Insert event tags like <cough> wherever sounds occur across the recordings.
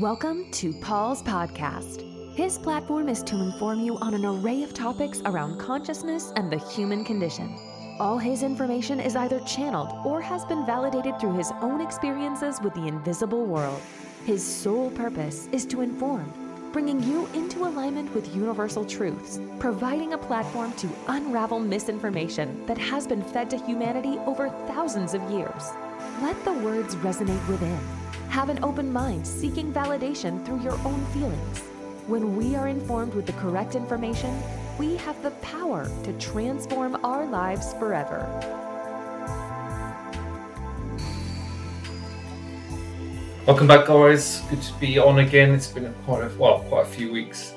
Welcome to Paul's podcast. His platform is to inform you on an array of topics around consciousness and the human condition. All his information is either channeled or has been validated through his own experiences with the invisible world. His sole purpose is to inform, bringing you into alignment with universal truths, providing a platform to unravel misinformation that has been fed to humanity over thousands of years. Let the words resonate within. Have an open mind seeking validation through your own feelings. When we are informed with the correct information, we have the power to transform our lives forever. Welcome back, guys. Good to be on again. It's been quite a, well, quite a few weeks.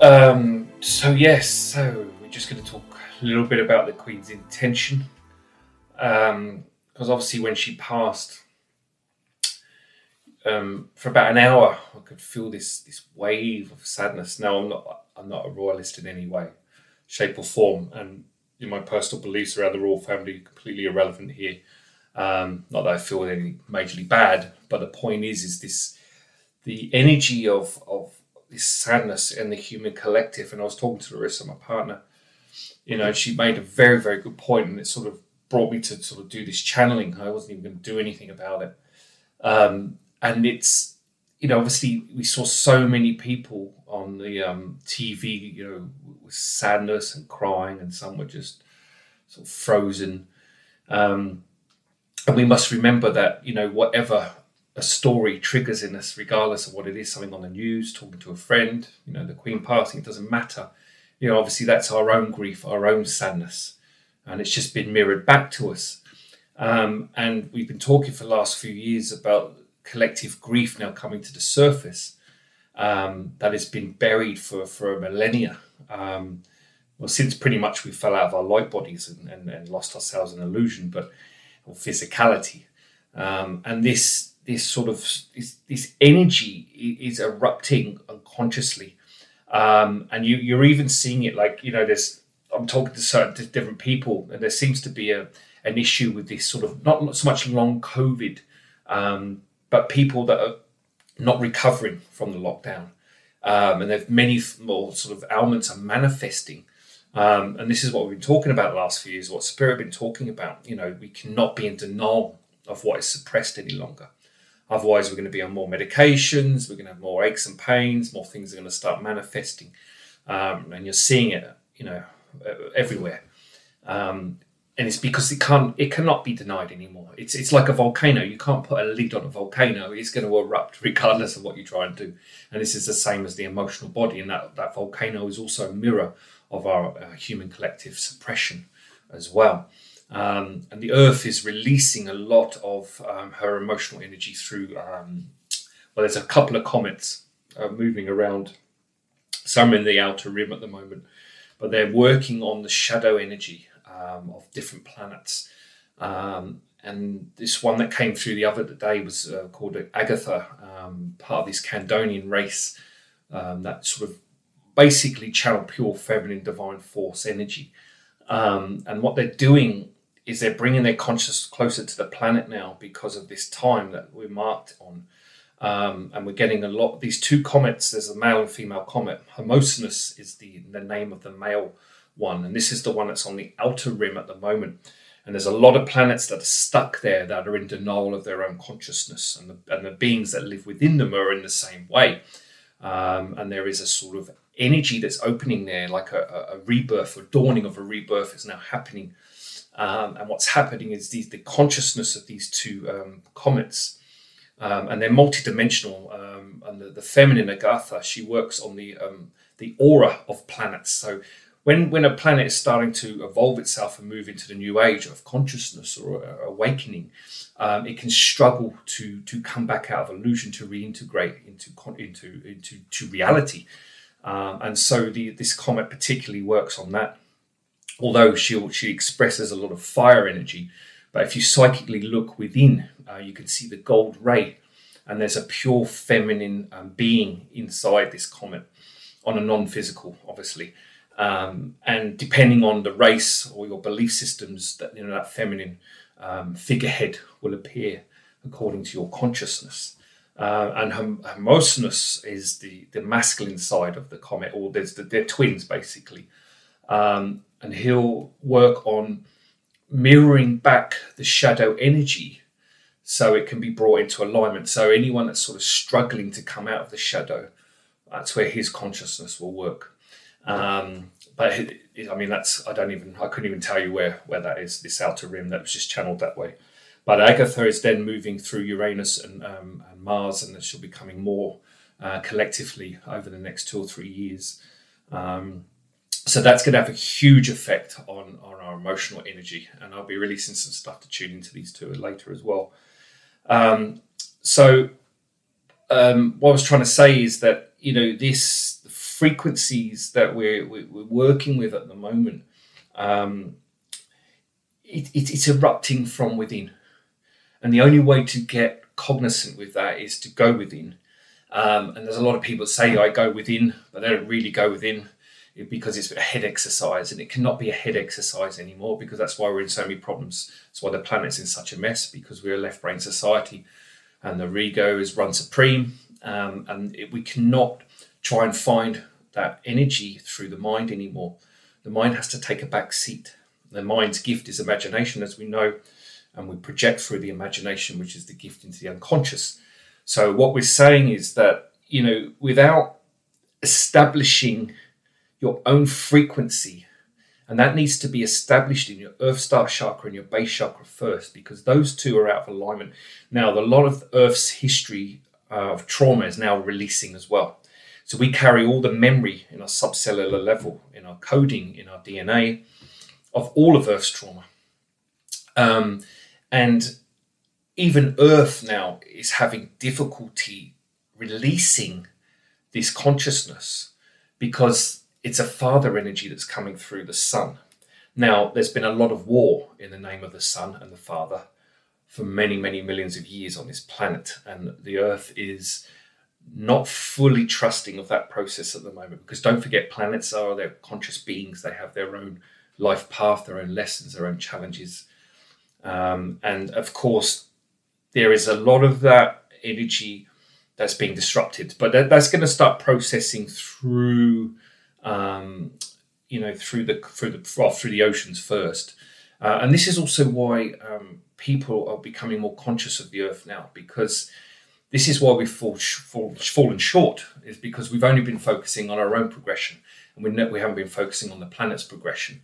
Um, so yes, so we're just going to talk a little bit about the Queen's intention, because um, obviously when she passed, um, for about an hour, I could feel this this wave of sadness. Now I'm not I'm not a royalist in any way, shape or form, and my personal beliefs around the royal family are completely irrelevant here. Um, not that I feel any majorly bad, but the point is, is this the energy of of this sadness in the human collective. And I was talking to Larissa, my partner, you know, she made a very very good point, and it sort of brought me to sort of do this channeling. I wasn't even going to do anything about it, um, and it's you know obviously we saw so many people on the um, TV, you know, with sadness and crying, and some were just sort of frozen. Um, and we must remember that you know whatever a story triggers in us regardless of what it is something on the news talking to a friend you know the queen passing it doesn't matter. You know obviously that's our own grief our own sadness. And it's just been mirrored back to us. Um, and we've been talking for the last few years about collective grief now coming to the surface um, that has been buried for, for a millennia um, well since pretty much we fell out of our light bodies and, and, and lost ourselves in illusion but or physicality. Um, and this this sort of this, this energy is erupting unconsciously, um, and you you're even seeing it like you know there's I'm talking to certain different people, and there seems to be a an issue with this sort of not so much long COVID, um, but people that are not recovering from the lockdown, um, and there's many more sort of ailments are manifesting um, and this is what we've been talking about the last few years, what Spirit has been talking about. You know, we cannot be in denial of what is suppressed any longer. Otherwise, we're going to be on more medications, we're going to have more aches and pains, more things are going to start manifesting. Um, and you're seeing it, you know, everywhere. Um, and it's because it can't, it cannot be denied anymore. It's it's like a volcano. You can't put a lid on a volcano. It's going to erupt regardless of what you try and do. And this is the same as the emotional body. And that that volcano is also a mirror of our uh, human collective suppression as well. Um, and the earth is releasing a lot of um, her emotional energy through, um, well, there's a couple of comets uh, moving around, some in the outer rim at the moment, but they're working on the shadow energy um, of different planets. Um, and this one that came through the other day was uh, called Agatha, um, part of this Kandonian race that sort of basically channel pure feminine divine force energy. Um, and what they're doing is they're bringing their consciousness closer to the planet now because of this time that we're marked on. Um, and we're getting a lot. These two comets, there's a male and female comet. Hermosinus is the, the name of the male one, and this is the one that's on the outer rim at the moment. And there's a lot of planets that are stuck there that are in denial of their own consciousness, and the, and the beings that live within them are in the same way. Um, and there is a sort of energy that's opening there, like a, a rebirth, or dawning of a rebirth is now happening. Um, and what's happening is the, the consciousness of these two um, comets, um, and they're multidimensional. Um, and the, the, feminine Agatha, she works on the um, the aura of planets. So when when a planet is starting to evolve itself and move into the new age of consciousness or uh, awakening, um, it can struggle to to come back out of illusion to reintegrate into into into to reality. Um, and so the, this comet particularly works on that. Although she she expresses a lot of fire energy, but if you psychically look within, uh, you can see the gold ray, and there's a pure feminine um, being inside this comet, on a non-physical, obviously. Um, and depending on the race or your belief systems, that you know that feminine um, figurehead will appear according to your consciousness. Uh, and Hermosinus is the, the masculine side of the comet, or there's the, they're twins basically. Um, and he'll work on mirroring back the shadow energy so it can be brought into alignment. So anyone that's sort of struggling to come out of the shadow, that's where his consciousness will work. Um, but I mean, that's I don't even I couldn't even tell you where where that is. This outer rim that was just channeled that way. But Agatha is then moving through Uranus and, um, and Mars, and that she'll be coming more uh, collectively over the next two or three years. Um, so that's going to have a huge effect on, on our emotional energy. And I'll be releasing some stuff to tune into these two later as well. Um, so um, what I was trying to say is that, you know, this frequencies that we're, we're working with at the moment, um, it, it, it's erupting from within. And the only way to get cognizant with that is to go within. Um, and there's a lot of people say I go within, but they don't really go within because it's a head exercise and it cannot be a head exercise anymore because that's why we're in so many problems. That's why the planet's in such a mess because we're a left brain society and the ego is run supreme. Um, and it, we cannot try and find that energy through the mind anymore. The mind has to take a back seat. The mind's gift is imagination, as we know and we project through the imagination, which is the gift into the unconscious. So, what we're saying is that, you know, without establishing your own frequency, and that needs to be established in your Earth Star chakra and your base chakra first, because those two are out of alignment. Now, a lot of Earth's history uh, of trauma is now releasing as well. So, we carry all the memory in our subcellular level, in our coding, in our DNA of all of Earth's trauma. Um, and even Earth now is having difficulty releasing this consciousness because it's a father energy that's coming through the sun. Now, there's been a lot of war in the name of the sun and the father for many, many millions of years on this planet, and the earth is not fully trusting of that process at the moment because don't forget planets are they're conscious beings they have their own life path their own lessons their own challenges um, and of course, there is a lot of that energy that's being disrupted, but that, that's going to start processing through, um, you know, through the through the well, through the oceans first. Uh, and this is also why um, people are becoming more conscious of the earth now, because this is why we've fall, fall, fallen short, is because we've only been focusing on our own progression, and we, we haven't been focusing on the planet's progression.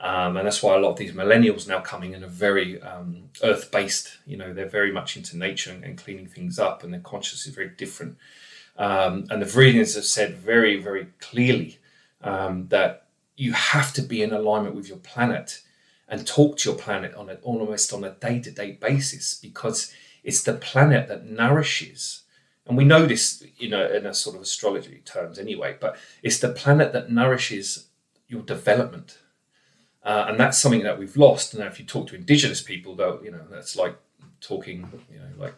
Um, and that's why a lot of these millennials now coming in are very um, earth based. You know, they're very much into nature and, and, cleaning things up, and their consciousness is very different. Um, and the Viridians have said very, very clearly um, that you have to be in alignment with your planet and talk to your planet on it almost on a day to day basis because it's the planet that nourishes. And we know this, you know, in a sort of astrology terms anyway, but it's the planet that nourishes your development uh, and that's something that we've lost. And if you talk to indigenous people, though, you know, that's like talking, you know, like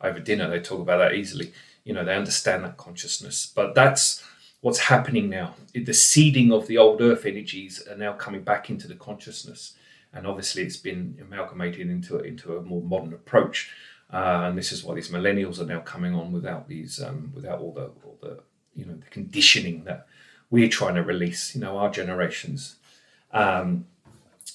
over dinner, they talk about that easily. You know, they understand that consciousness. But that's what's happening now. The seeding of the old earth energies are now coming back into the consciousness. And obviously, it's been amalgamated into, into a more modern approach. Uh, and this is why these millennials are now coming on without these, um, without all the, all the, you know, the conditioning that we're trying to release. You know, our generations um,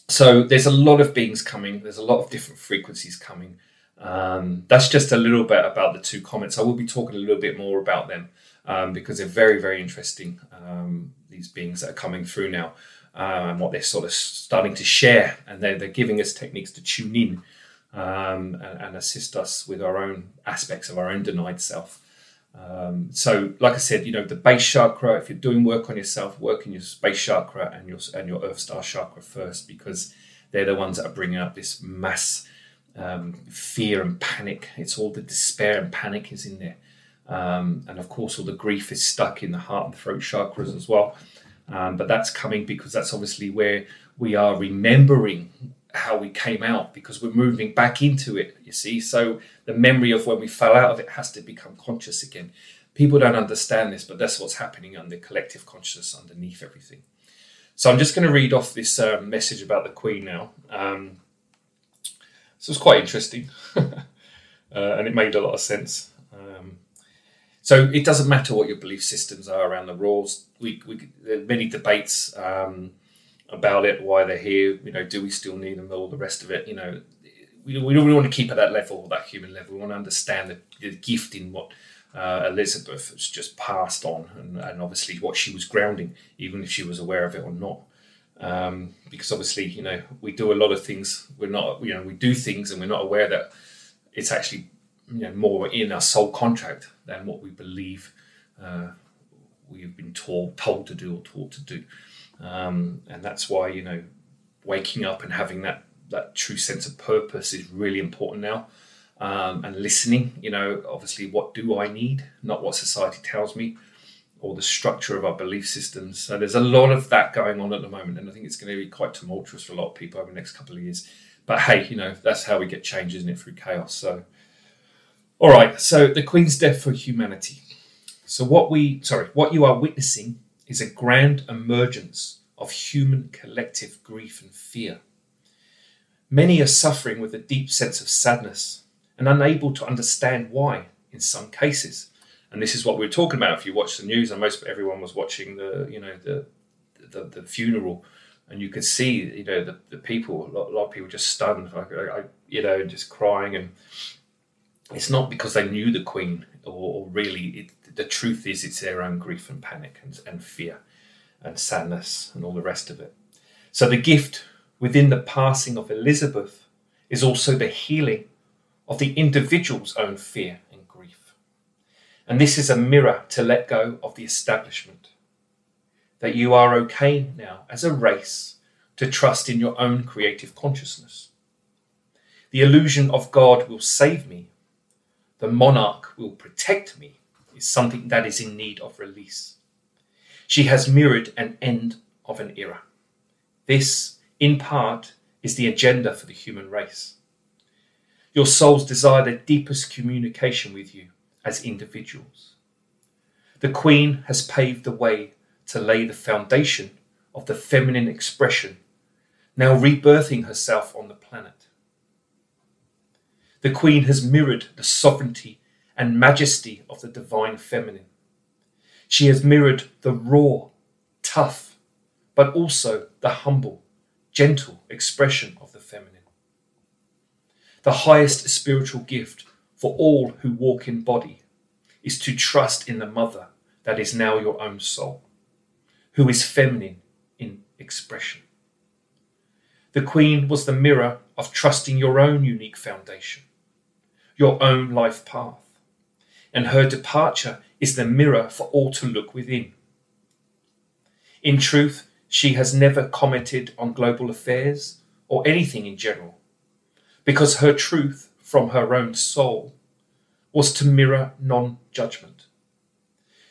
so there's a lot of beings coming. There's a lot of different frequencies coming. Um, that's just a little bit about the two comets. I will be talking a little bit more about them um, because they're very, very interesting. Um, these beings that are coming through now uh, and what they're sort of starting to share, and they're, they're giving us techniques to tune in um, and, and, assist us with our own aspects of our own denied self. Um, so, like I said, you know, the base chakra. If you're doing work on yourself, work in your base chakra and your and your Earth Star chakra first, because they're the ones that are bringing up this mass um, fear and panic. It's all the despair and panic is in there, um, and of course, all the grief is stuck in the heart and throat chakras as well. Um, but that's coming because that's obviously where we are remembering how we came out because we're moving back into it, you see. So the memory of when we fell out of it has to become conscious again. People don't understand this, but that's what's happening under collective consciousness underneath everything. So I'm just going to read off this um, message about the Queen now. Um, so it's quite interesting, <laughs> uh, and it made a lot of sense. Um, So it doesn't matter what your belief systems are around the rules. We, we there are many debates um, about it, why they're here. You know, do we still need them? All the rest of it. You know, we, we don't want to keep at that level, that human level. We want to understand the, the gift in what uh, Elizabeth has just passed on, and, and, obviously what she was grounding, even if she was aware of it or not. Um, because obviously, you know, we do a lot of things. We're not, you know, we do things, and we're not aware that it's actually, you know, more in our soul contract than what we believe uh, we've been told told to do or taught to do. Um, and that's why you know, waking up and having that that true sense of purpose is really important now. Um, and listening, you know, obviously, what do I need, not what society tells me, or the structure of our belief systems. So there's a lot of that going on at the moment, and I think it's going to be quite tumultuous for a lot of people over the next couple of years. But hey, you know, that's how we get change, isn't it, through chaos? So, all right. So the Queen's death for humanity. So what we, sorry, what you are witnessing is a grand emergence of human collective grief and fear. Many are suffering with a deep sense of sadness and unable to understand why in some cases. And this is what we are talking about. If you watch the news, and most everyone was watching the, you know, the the, the funeral, and you could see, you know, the, the people. A lot, a lot of people just stunned, like, I, you know, just crying. And it's not because they knew the Queen, or, or really, it, the truth is, it's their own grief and panic and, and fear, and sadness, and all the rest of it. So the gift within the passing of Elizabeth is also the healing of the individual's own fear and grief. And this is a mirror to let go of the establishment. That you are okay now as a race to trust in your own creative consciousness. The illusion of God will save me, the monarch will protect me, is something that is in need of release. She has mirrored an end of an era. This in part, is the agenda for the human race. Your souls desire the deepest communication with you as individuals. The Queen has paved the way to lay the foundation of the feminine expression, now rebirthing herself on the planet. The Queen has mirrored the sovereignty and majesty of the divine feminine. She has mirrored the raw, tough, but also the humble gentle expression of the feminine. The highest spiritual gift for all who walk in body is to trust in the mother that is now your own soul, who is feminine in expression. The Queen was the mirror of trusting your own unique foundation, your own life path, and her departure is the mirror for all to look within. In truth, she has never commented on global affairs or anything in general, because her truth from her own soul was to mirror non judgment,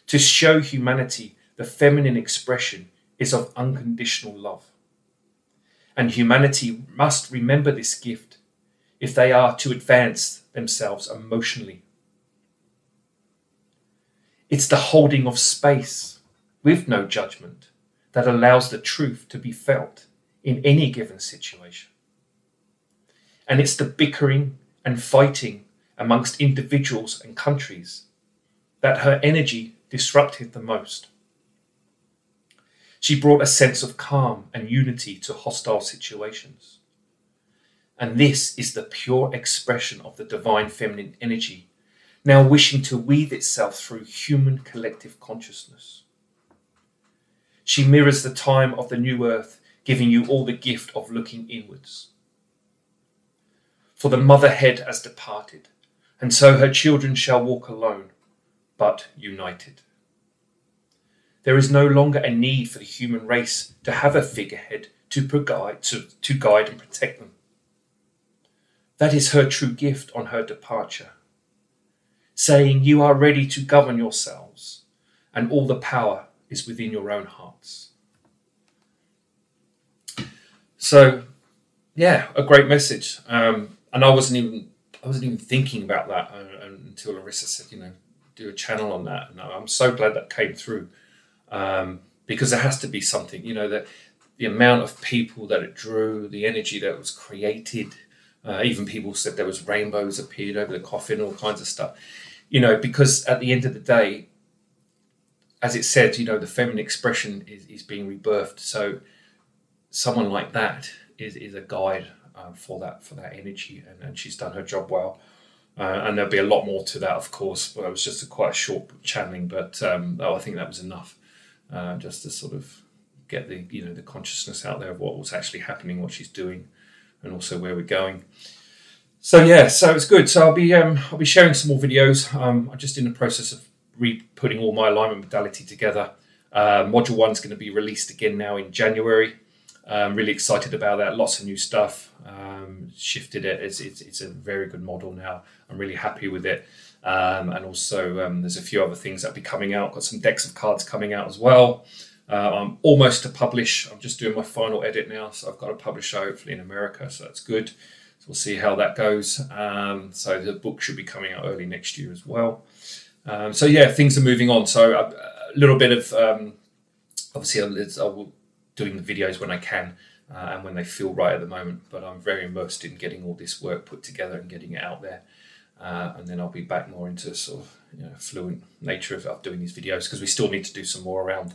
to show humanity the feminine expression is of unconditional love. And humanity must remember this gift if they are to advance themselves emotionally. It's the holding of space with no judgment that allows the truth to be felt in any given situation. And it's the bickering and fighting amongst individuals and countries that her energy disrupted the most. She brought a sense of calm and unity to hostile situations. And this is the pure expression of the divine feminine energy, now wishing to weave itself through human collective consciousness. She mirrors the time of the new earth, giving you all the gift of looking inwards. For the mother head has departed, and so her children shall walk alone, but united. There is no longer a need for the human race to have a figurehead to, guide, to, to guide and protect them. That is her true gift on her departure, saying, You are ready to govern yourselves, and all the power is within your own hearts. So, yeah, a great message. Um, and I wasn't even I wasn't even thinking about that uh, until Larissa said, you know, do a channel on that. And I'm so glad that came through um, because there has to be something. You know, that the amount of people that it drew, the energy that was created. Uh, even people said there was rainbows appeared over the coffin, all kinds of stuff. You know, because at the end of the day, as it said, you know, the feminine expression is, is being rebirthed. So someone like that is, is a guide um, for that for that energy, and, and she's done her job well. Uh, and there'll be a lot more to that, of course. But it was just a quite a short channeling, but um, oh, I think that was enough, uh, just to sort of get the you know the consciousness out there of what was actually happening, what she's doing, and also where we're going. So yeah, so it's good. So I'll be um, I'll be sharing some more videos. Um, I'm just in the process of re-putting all my alignment modality together. Uh, module one's going to be released again now in January. I'm really excited about that. Lots of new stuff. Um, shifted it. It's, it's, it's, a very good model now. I'm really happy with it. Um, and also, um, there's a few other things that'll be coming out. Got some decks of cards coming out as well. Uh, I'm almost to publish. I'm just doing my final edit now, so I've got to publish hopefully in America. So that's good. So we'll see how that goes. Um, so the book should be coming out early next year as well. Um, so yeah, things are moving on. So a, a little bit of um, obviously I will doing the videos when I can uh, and when they feel right at the moment. But I'm very immersed in getting all this work put together and getting it out there. Uh, and then I'll be back more into sort of you know, fluent nature of, of doing these videos because we still need to do some more around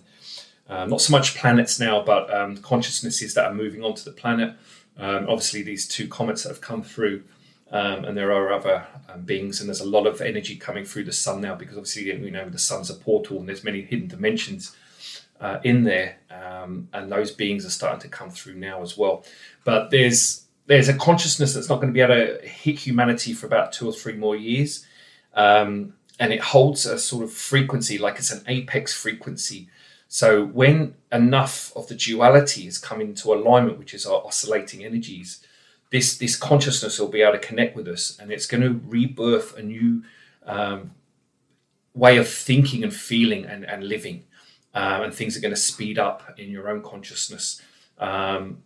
um, not so much planets now, but um, consciousnesses that are moving onto the planet. Um, obviously, these two comets that have come through, um, and there are other um, beings, and there's a lot of energy coming through the sun now because obviously you know the sun's a portal, and there's many hidden dimensions uh, in there, um, and those beings are starting to come through now as well. But there's there's a consciousness that's not going to be able to hit humanity for about two or three more years, um, and it holds a sort of frequency, like it's an apex frequency. So when enough of the duality has come into alignment, which is our oscillating energies, this this consciousness will be able to connect with us, and it's going to rebirth a new um, way of thinking and feeling and, and living um, and things are going to speed up in your own consciousness. Um,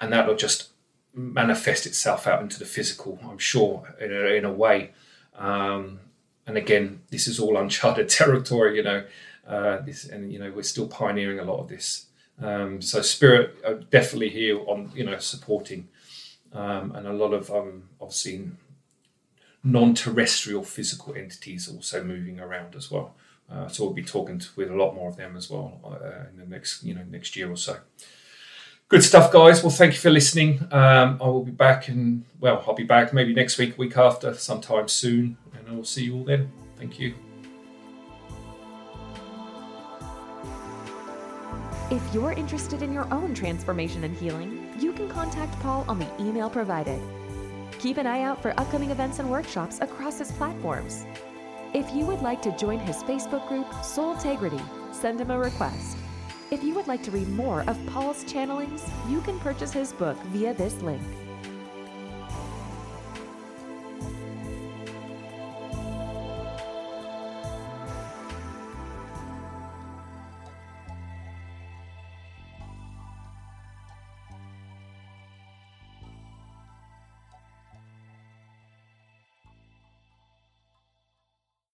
and that will just manifest itself out into the physical, I'm sure, in a, in a way. Um, and again, this is all uncharted <laughs> territory, you know. Uh, this, and you know, we're still pioneering a lot of this. Um, so spirit are definitely here on, you know, supporting, um, and a lot of um, I've seen non-terrestrial physical entities also moving around as well. Uh, so we'll be talking to, with a lot more of them as well uh, in the next, you know, next year or so. Good stuff, guys. Well, thank you for listening. Um, I will be back, and well, I'll be back maybe next week, week after, sometime soon, and I will see you all then. Thank you. If you're interested in your own transformation and healing, you can contact Paul on the email provided. Keep an eye out for upcoming events and workshops across his platforms. If you would like to join his Facebook group, Soul Integrity, send him a request. If you would like to read more of Paul's channelings, you can purchase his book via this link.